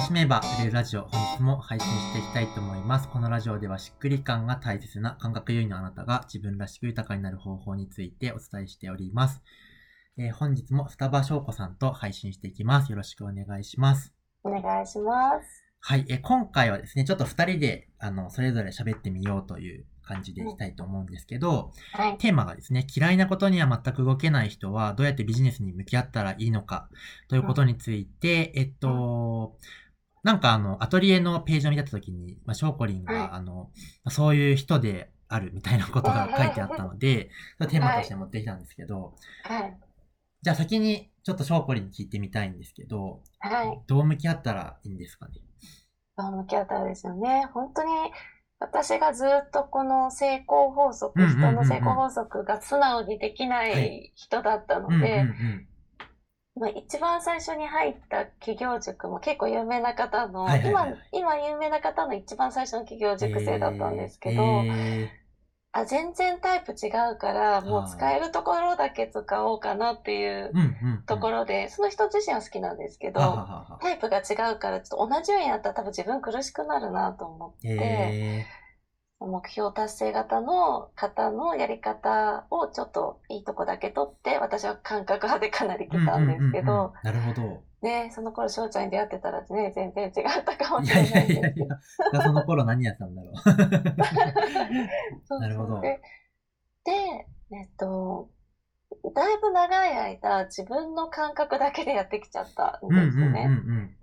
楽しめば売れるラジオ、本日も配信していきたいと思います。このラジオではしっくり感が大切な感覚優位のあなたが自分らしく豊かになる方法についてお伝えしております。えー本日も双葉翔子さんと配信していきます。よろしくお願いします。お願いします。はい、えー今回はですね、ちょっと二人で、あの、それぞれ喋ってみようという感じでいきたいと思うんですけど、はい。テーマがですね、嫌いなことには全く動けない人はどうやってビジネスに向き合ったらいいのかということについて、えっと、なんかあの、アトリエのページを見たときに、まあ、ショーコリンが、はいあの、そういう人であるみたいなことが書いてあったので、それをテーマとして持ってきたんですけど、はい。じゃあ先にちょっとショーコリンに聞いてみたいんですけど、はい。どう向き合ったらいいんですかね？どう向き合ったらですよね。本当に私がずっとこの成功法則、人の成功法則が素直にできなはい人だったので、ん。まあ、一番最初に入った企業塾も結構有名な方の、はいはいはい。今、今有名な方の一番最初の企業塾生だったんですけど、えあ、全然タイプ違うから、もう使えるところだけ使おうかなっていうーうんうんうん。ところで、その人自身は好きなんですけど、ははははタイプが違うから、ちょっと同じようにやったら多分自分苦しくなるなと思って、え目標達成型の方のやり方をちょっといいとこだけ取って、私は感覚派でかなり来たんですけど、なるほど。ね、その頃翔ちゃんに出会ってたらね、全然違ったかもいしれやいやないんですけど。いやいや、その頃何やってたんだろう。なるほどで、で、えっと、だいぶ長い間自分の感覚だけでやってきちゃったんですね。うん。うん。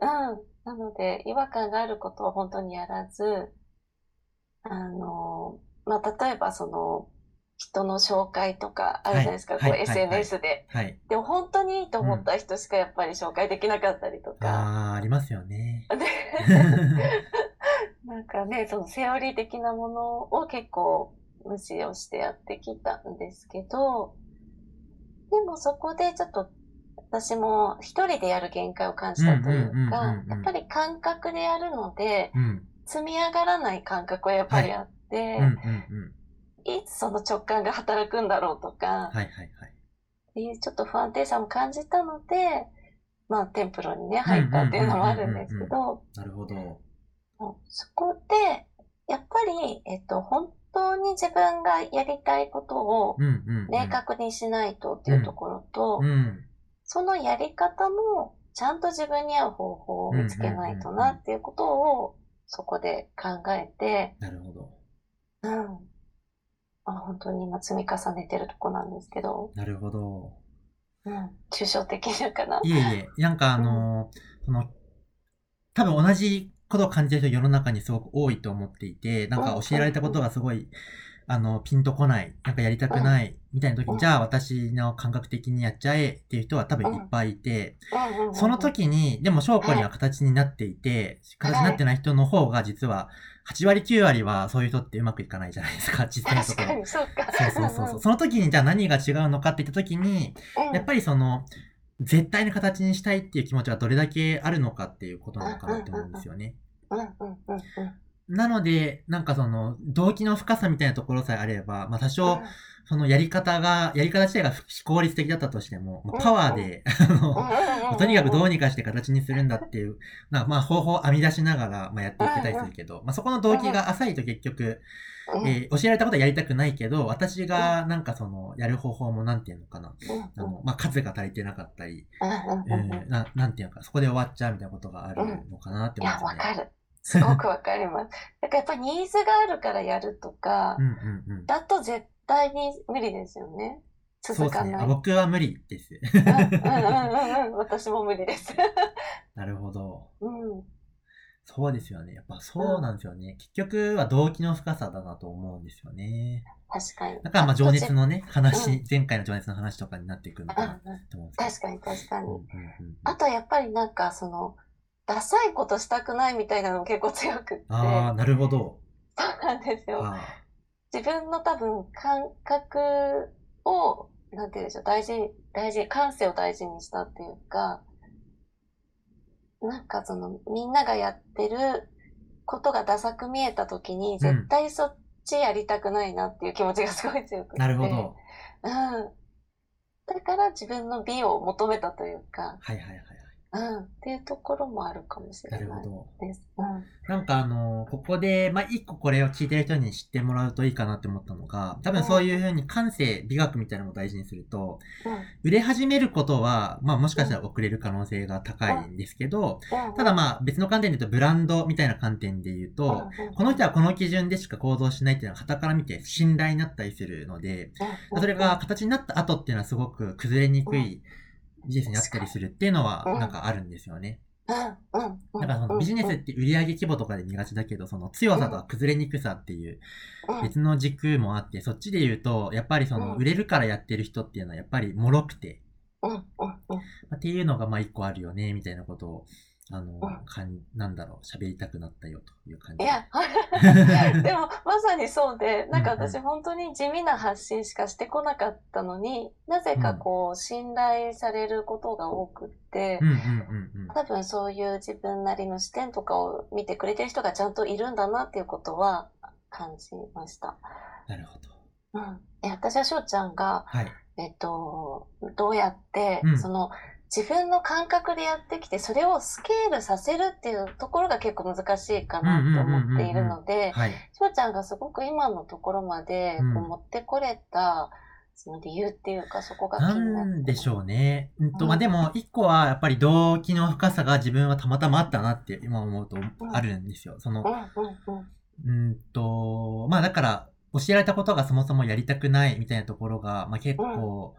なので、違和感があることは本当にやらず、あの、まあ、例えばその、人の紹介とかあるじゃないですか、こうはいはいはいはい SNS で。はい。でも本当にいいと思った人しかやっぱり紹介できなかったりとか。ああ、ありますよね。で なんかね、そのセオリー的なものを結構無視をしてやってきたんですけど、でもそこでちょっと私も一人でやる限界を感じたといううんうんうんうんかうん、やっぱり感覚でやるので、うん。積み上がらない感覚はやっぱりあって、うんうんうん。いつその直感が働くんだろうとか、はいはいはい。っていうちょっと不安定さも感じたので、まあテンプロにね、入ったっていうのもあるんですけど、なるほど。そこで、やっぱり、えっと、本当に自分がやりたいことを。明確にしないとっていうところと、うん。そのやり方もちゃんと自分に合う方法を見つけないとなっていうことをそこで考えて、なるほど。うん。まあ、本当に今積み重ねてるとこなんですけど、なるほど。うん。抽象的に言うかな。いえいえ、なんかあのーその、多分同じことを感じてる人世の中にすごく多いと思っていて、なんか教えられたことがすごい、あの、ピンとこない、なんかやりたくない、みたいな時に、うんじゃあ私の感覚的にやっちゃえっていう人は多分いっぱいいて、その時に、でも証拠には形になっていて、形になってない人の方が実は、8割9割はそういう人ってうまくいかないじゃないですか、実際のところ。そうか。そうそうその時にじゃあ何が違うのかって言った時に、うんやっぱりその、絶対の形にしたいっていう気持ちがどれだけあるのかっていうことなのかなって思うんですよね。なので、なんかその、動機の深さみたいなところさえあれば、まあ多少、そのやり方が、やり方自体が非効率的だったとしても、パワーで、あの、とにかくどうにかして形にするんだっていう、なんかまあ方法を編み出しながら、まあやっていけたりするけど、まあそこの動機が浅いと結局、うん。えー教えられたことはやりたくないけど、私がなんかその、やる方法もなんていうのかな、あの、まあ数が足りてなかったり、うんななんていうのか、そこで終わっちゃうみたいなことがあるのかなっていや、思うんですよね。わかる。すごくわかります。だからやっぱりニーズがあるからやるとかう、んうんうん。だと絶対に無理ですよね。そうですね。続かない。あ僕は無理です。うんうんうんうん。私も無理です。なるほど。うん。そうですよね。やっぱそうなんですよね。結局は動機の深さだなと思うんですよね。確かに。だからまあ情熱のね、う話、前回の情熱の話とかになっていくのうんかなうんと思うんです確かに確かに。けど。うんうんうんあとはやっぱりなんかその、ダサいことしたくないみたいなのも結構強くって。ああ、なるほど。そうなんですよ。あ自分の多分感覚を、なんて言うんでしょう、大事に、大事に、感性を大事にしたっていうか、なんかその、みんながやってることがダサく見えた時に、絶対そっちやりたくないなっていう気持ちがすごい強くて。なるほど。うん。だから自分の美を求めたというか、はいはいはいはい。うん。っていうところもあるかもしれないなるほど。です。うん。なんかあの、ここで、まあ、一個これを聞いてる人に知ってもらうといいかなって思ったのが、多分そういう風に感性、美学みたいなのを大事にすると、売れ始めることは、まあもしかしたら遅れる可能性が高いんですけど、うん。ただまあ別の観点で言うとブランドみたいな観点で言うと、この人はこの基準でしか行動しないっていうのは傍から見て信頼になったりするので、うん、それが形になった後っていうのはすごく崩れにくいビジネスになったりするっていうのはなんかあるんですよね。うん、うん、うん。だからそのビジネスって売上規模とかで見がちだけど、その強さとか崩れにくさっていううん、別の軸もあって、そっちで言うと、やっぱりその売れるからやってる人っていうのはやっぱり脆くて、うん、うん、うん。まあっていうのがまあ一個あるよね、みたいなことを、あの、んかんなんだろう、喋りたくなったよという感じ。いや、でもまさにそうで、なんか私本当に地味な発信しかしてこなかったのに、なぜかこう信頼されることが多くって。多分そういう自分なりの視点とかを見てくれてる人がちゃんといるんだなっていうことは感じました。なるほど。うん。え私は翔ちゃんが、はい。えっと、どうやって、うんその、自分の感覚でやってきて、それをスケールさせるっていうところが結構難しいかなって思っているので、はい。翔ちゃんがすごく今のところまでうんこう持ってこれた、その理由っていうか、そこが気なになってんでしょうね。うんと、うんまあ、でも、一個は、やっぱり動機の深さが自分はたまたまあったなって今思うとあるんですよ。そのう、んうんうん。うんと、まあだから、教えられたことがそもそもやりたくないみたいなところが、まあ結構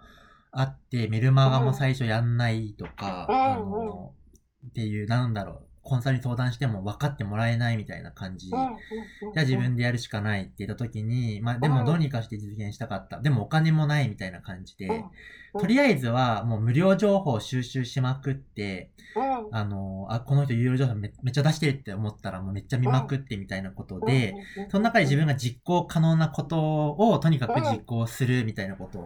あって、メルマガも最初やんないとか、うんあうん。の、っていう、なんだろう、コンサルに相談しても分かってもらえないみたいな感じ。じゃあ自分でやるしかないって言った時に、まあでもどうにかして実現したかった。でもお金もないみたいな感じで、うん。とりあえずはもう無料情報を収集しまくって、うん。あの、あ、この人有料情報めめっちゃ出してるって思ったらもうめっちゃ見まくってみたいなことで、その中で自分が実行可能なことをとにかく実行するみたいなこと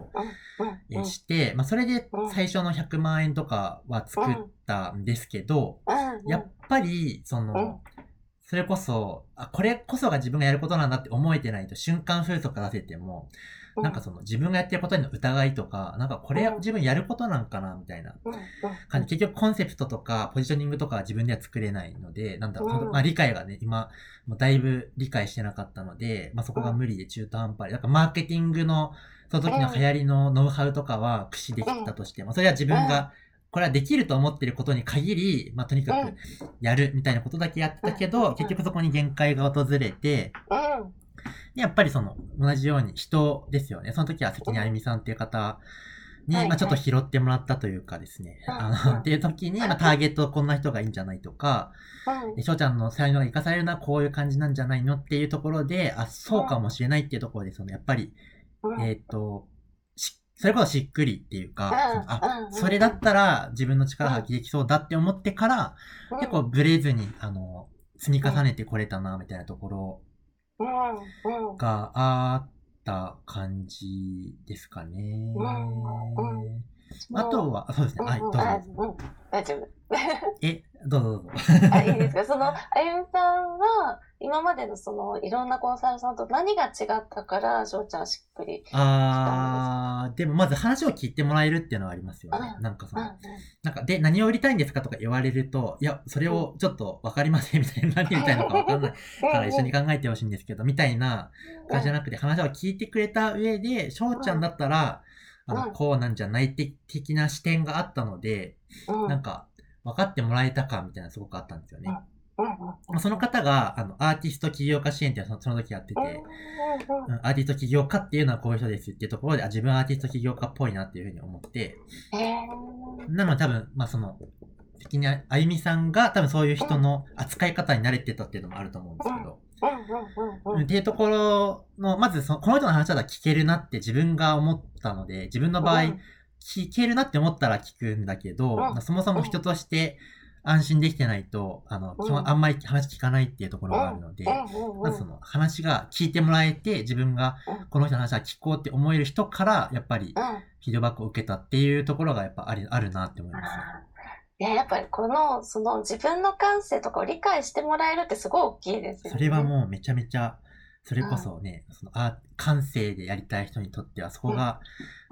をして、まあそれで最初の100万円とかは作ったんですけど、うんやっぱり、その、それこそ、あ、これこそが自分がやることなんだって思えてないと瞬間風速出せても、なんかその自分がやってることへの疑いとか、なんかこれうん。自分やることなんかなみたいな感じ。結局コンセプトとかポジショニングとかは自分では作れないので、なんだろう、まあ理解がね、今、もうだいぶ理解してなかったので、まあそこが無理で中途半端で、なんかマーケティングのその時の流行りのノウハウとかは駆使できたとしても、それは自分が、これはできると思ってることに限り、まあとにかくやるみたいなことだけやってたけうん。ど、結局そこに限界が訪れて、うん。でやっぱりその、同じように人ですよね。その時は関根あゆみさんっていう方に、はいまあちょっと拾ってもらったというかですね。うん。あの、っていう時に、まあターゲットこんな人がいいんじゃないとか、翔ちゃんの才能が活かされるのはこういう感じなんじゃないのっていうところで、あ、そうかもしれないっていうところで、その、やっぱり、うん。えっ、と、しそれこそしっくりっていうか、あ、うんそれだったら自分の力発揮できそうだって思ってから、結構ブレずに、あの、積み重ねてこれたな、みたいなところがあった感じですかね。うんうあとは、そうですね。はい、どうぞ。大丈夫。え、どうぞどうぞ。あ、いいですか。その、あゆみさんは、今までのその、いろんなコンサルさんと何が違ったから、翔ちゃんしっくり。あー、でもまず話を聞いてもらえるっていうのはありますよね。うんなんかそうんの、なんか、で、何を売りたいんですかとか言われると、いや、それをちょっとわかりませんみたいな、何売りたいのかわかんないから一緒に考えてほしいんですけど、みたいな感じじゃなくて、話を聞いてくれた上で、翔ちゃんだったら、あの、うん。こうなんじゃない的的な視点があったので、うん。なんか、分かってもらえたかみたいなのすごくあったんですよね。その方が、あの、アーティスト起業家支援っていうのをその時やってて、うん。うん。アーティスト起業家っていうのはこういう人ですっていうところで、あ、自分はアーティスト起業家っぽいなっていうふうに思って、へなので多分、まあその、関にあゆみさんが多分そういう人の扱い方に慣れてたっていうのもあると思うんですけど、っていうところの、まずその、この人の話だったら聞けるなって自分が思ったので、自分の場合、うん。聞けるなって思ったら聞くんだけど、そもそも人として安心できてないと、あの、うん。基本あんまり話聞かないっていうところがあるので、まずその話が聞いてもらえて、自分がうん。この人の話は聞こうって思える人から、やっぱりうん。フィードバックを受けたっていうところがやっぱありあるなって思いますね。いや、やっぱりこの、その自分の感性とかを理解してもらえるってすごい大きいですよね。それはもうめちゃめちゃそれこそね、そのあ感性でやりたい人にとってはそこが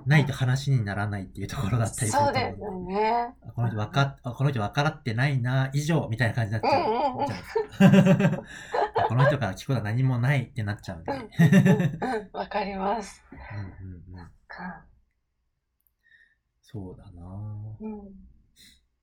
ないと話にならないっていうところだったりすると思そうですよね。あこの人分かこの人分からってないな、以上、みたいな感じになっちゃう。うんうんうんじゃあこの人から聞くことは何もないってなっちゃうんで。うんうん、わかります。うんうんうんかそうだなうん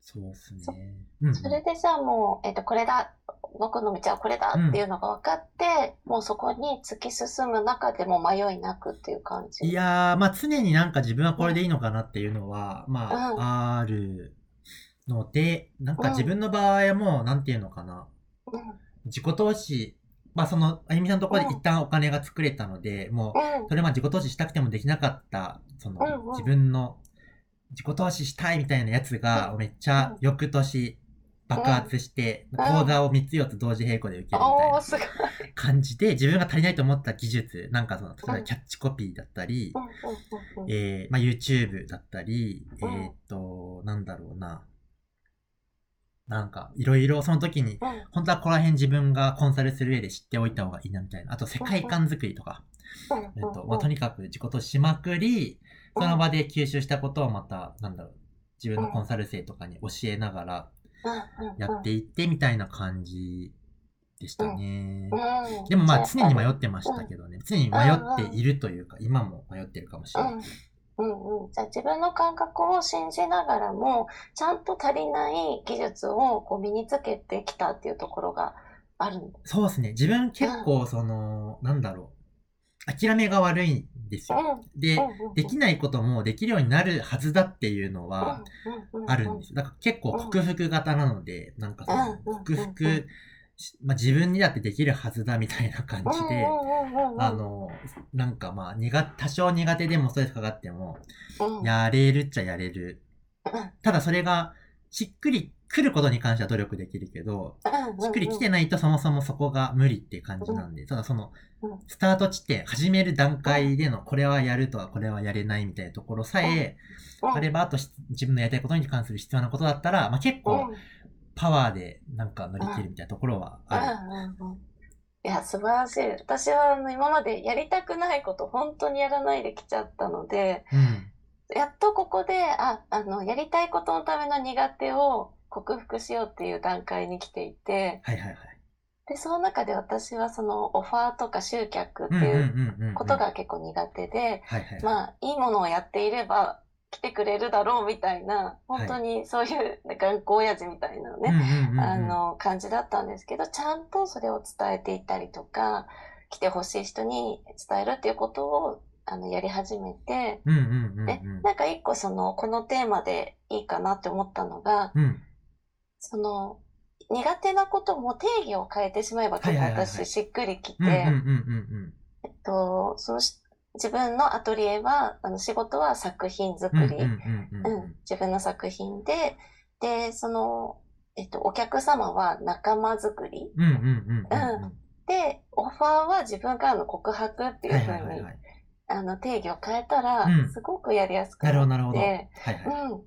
そうっすそね。うんうんそれでじゃあもう、えっと、これだ、僕の道はこれだっていうのが分かって、もうそこに突き進む中でも迷いなくっていう感じ。いやー、まあ常になんか自分はこれでいいのかなっていうのは、まあ、あるので、なんか自分の場合はもう、なんていうのかな。うん、自己投資、まあその、あゆみさんのところで一旦お金が作れたので、もう、うん、それまあ自己投資したくてもできなかった、その、うんうん自分の自己投資したいみたいなやつが、うん。めっちゃ翌年爆発して、ん。講座を3つ4つ同時並行で受けるみたいな。感じで、自分が足りないと思った技術、なんかその、例えうんばキャッチコピーだったりえー、まあ YouTube だったり、うん。えーっと、なんだろうな。なんか、いろいろその時に、うん。本当はここら辺自分がコンサルする上で知っておいた方がいいなみたいな。あと世界観作りとか。うん。えっと、まあ、とにかく自己投資しまくり、その場で吸収したことをまた、なんだろう、自分のコンサル生とかに教えながらやっていってみたいな感じでしたね。うんでもまあ常に迷ってましたけどね。常に迷っているというか、今も迷ってるかもしれない。うんうんうん、じゃあ自分の感覚を信じながらもちゃんと足りない技術をこう身につけてきたっていうところがある。そうですね。自分結構その、なんだろう。諦めが悪いんですよ。で、できないこともできるようになるはずだっていうのはあるんですよ。だから結構克服型なので、なんかその克服し、まあ、自分にだってできるはずだみたいな感じで、あの、なんかまあ、苦多少苦手でもストレスかかっても、やれるっちゃやれる。ただそれが、しっくり来ることに関しては努力できるけど、しっくり来てないとそもそもそこが無理っていう感じなんで、ただそのうん、スタート地点、始める段階でのこれはやるとかこれはやれないみたいなところさえ、あれば、あとし自分のやりたいことに関する必要なことだったら、まあ結構パワーでなんか乗り切るみたいなところはある。いや、素晴らしい。私はあの今までやりたくないこと本当にやらないできちゃったので、うん。やっとここで、あ、あの、やりたいことのための苦手を克服しようっていう段階に来ていて、はいはいはい。で、その中で私はそのオファーとか集客っていう。ことが結構苦手で。まあ、いいものをやっていれば来てくれるだろうみたいな、本当にそういう頑固親父みたいなね、感じだったんですけど、ちゃんとそれを伝えていったりとか、来てほしい人に伝えるっていうことを、あの、やり始めて、うんうんうんでうん、なんか一個その、このテーマでいいかなって思ったのが、うん。その、苦手なことも定義を変えてしまえば結構私しっくりきて、えっと、そのし自分のアトリエは、あの仕事は作品作り、自分の作品で、で、その、えっと、お客様は仲間作り。で、オファーは自分からの告白っていうはいふうに。あの定義を変えたらうん、すごくやりやすくなるほどななっるほど。はいて、はい。うん。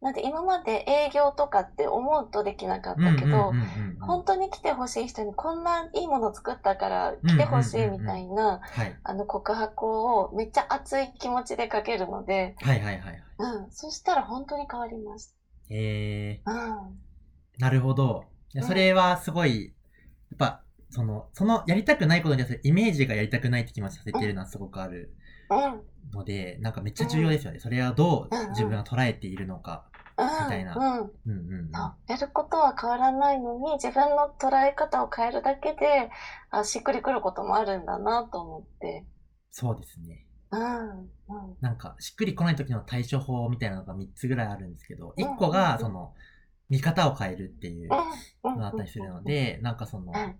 なんで今まで営業とかって思うとできなかったけど、本当に来てほしい人にこんないいもの作ったから来てほしいみたいな、はい。あの告白をめっちゃ熱い気持ちでかけるので、はいはいはいはい。うん。そしたら本当に変わります。えうん。ー、なるほど。それはすごい、やっぱ、その、そのやりたくないことに対するイメージがやりたくないって気持ちさせてるのはすごくあるうん。ので、なんかめっちゃ重要ですよね。それはどう自分が捉えているのか。うん。みたいなうん。うんやることは変わらないのに、自分の捉え方を変えるだけで、あ、しっくりくることもあるんだなと思って。そうですね。うん。うん。なんか、しっくりこない時の対処法みたいなのが3つぐらいあるんですけど、1個が、うんその、見方を変えるっていううん。のだったりするので、なんかそのうん、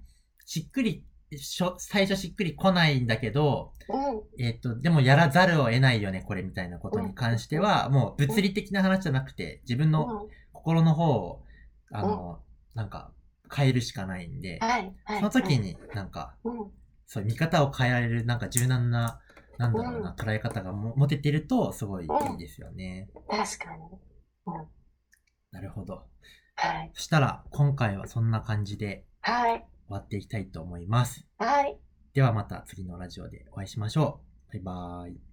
しっくり、最初しっくり来ないんだけど、うん。えっ、と、でもやらざるを得ないよね、これみたいなことに関しては、もう物理的な話じゃなくて、自分のうん。心の方を、あの、なんか、変えるしかないんで、はい。はい。その時になんか、うん。そう、見方を変えられる、なんか柔軟な、なんだろうな、うん捉え方がも持ててると、すごいいいですよね。確かに。なるほど。はい。そしたら、今回はそんな感じではい。終わっていきたいと思います。はい。ではまた次のラジオでお会いしましょう。バイバーイ。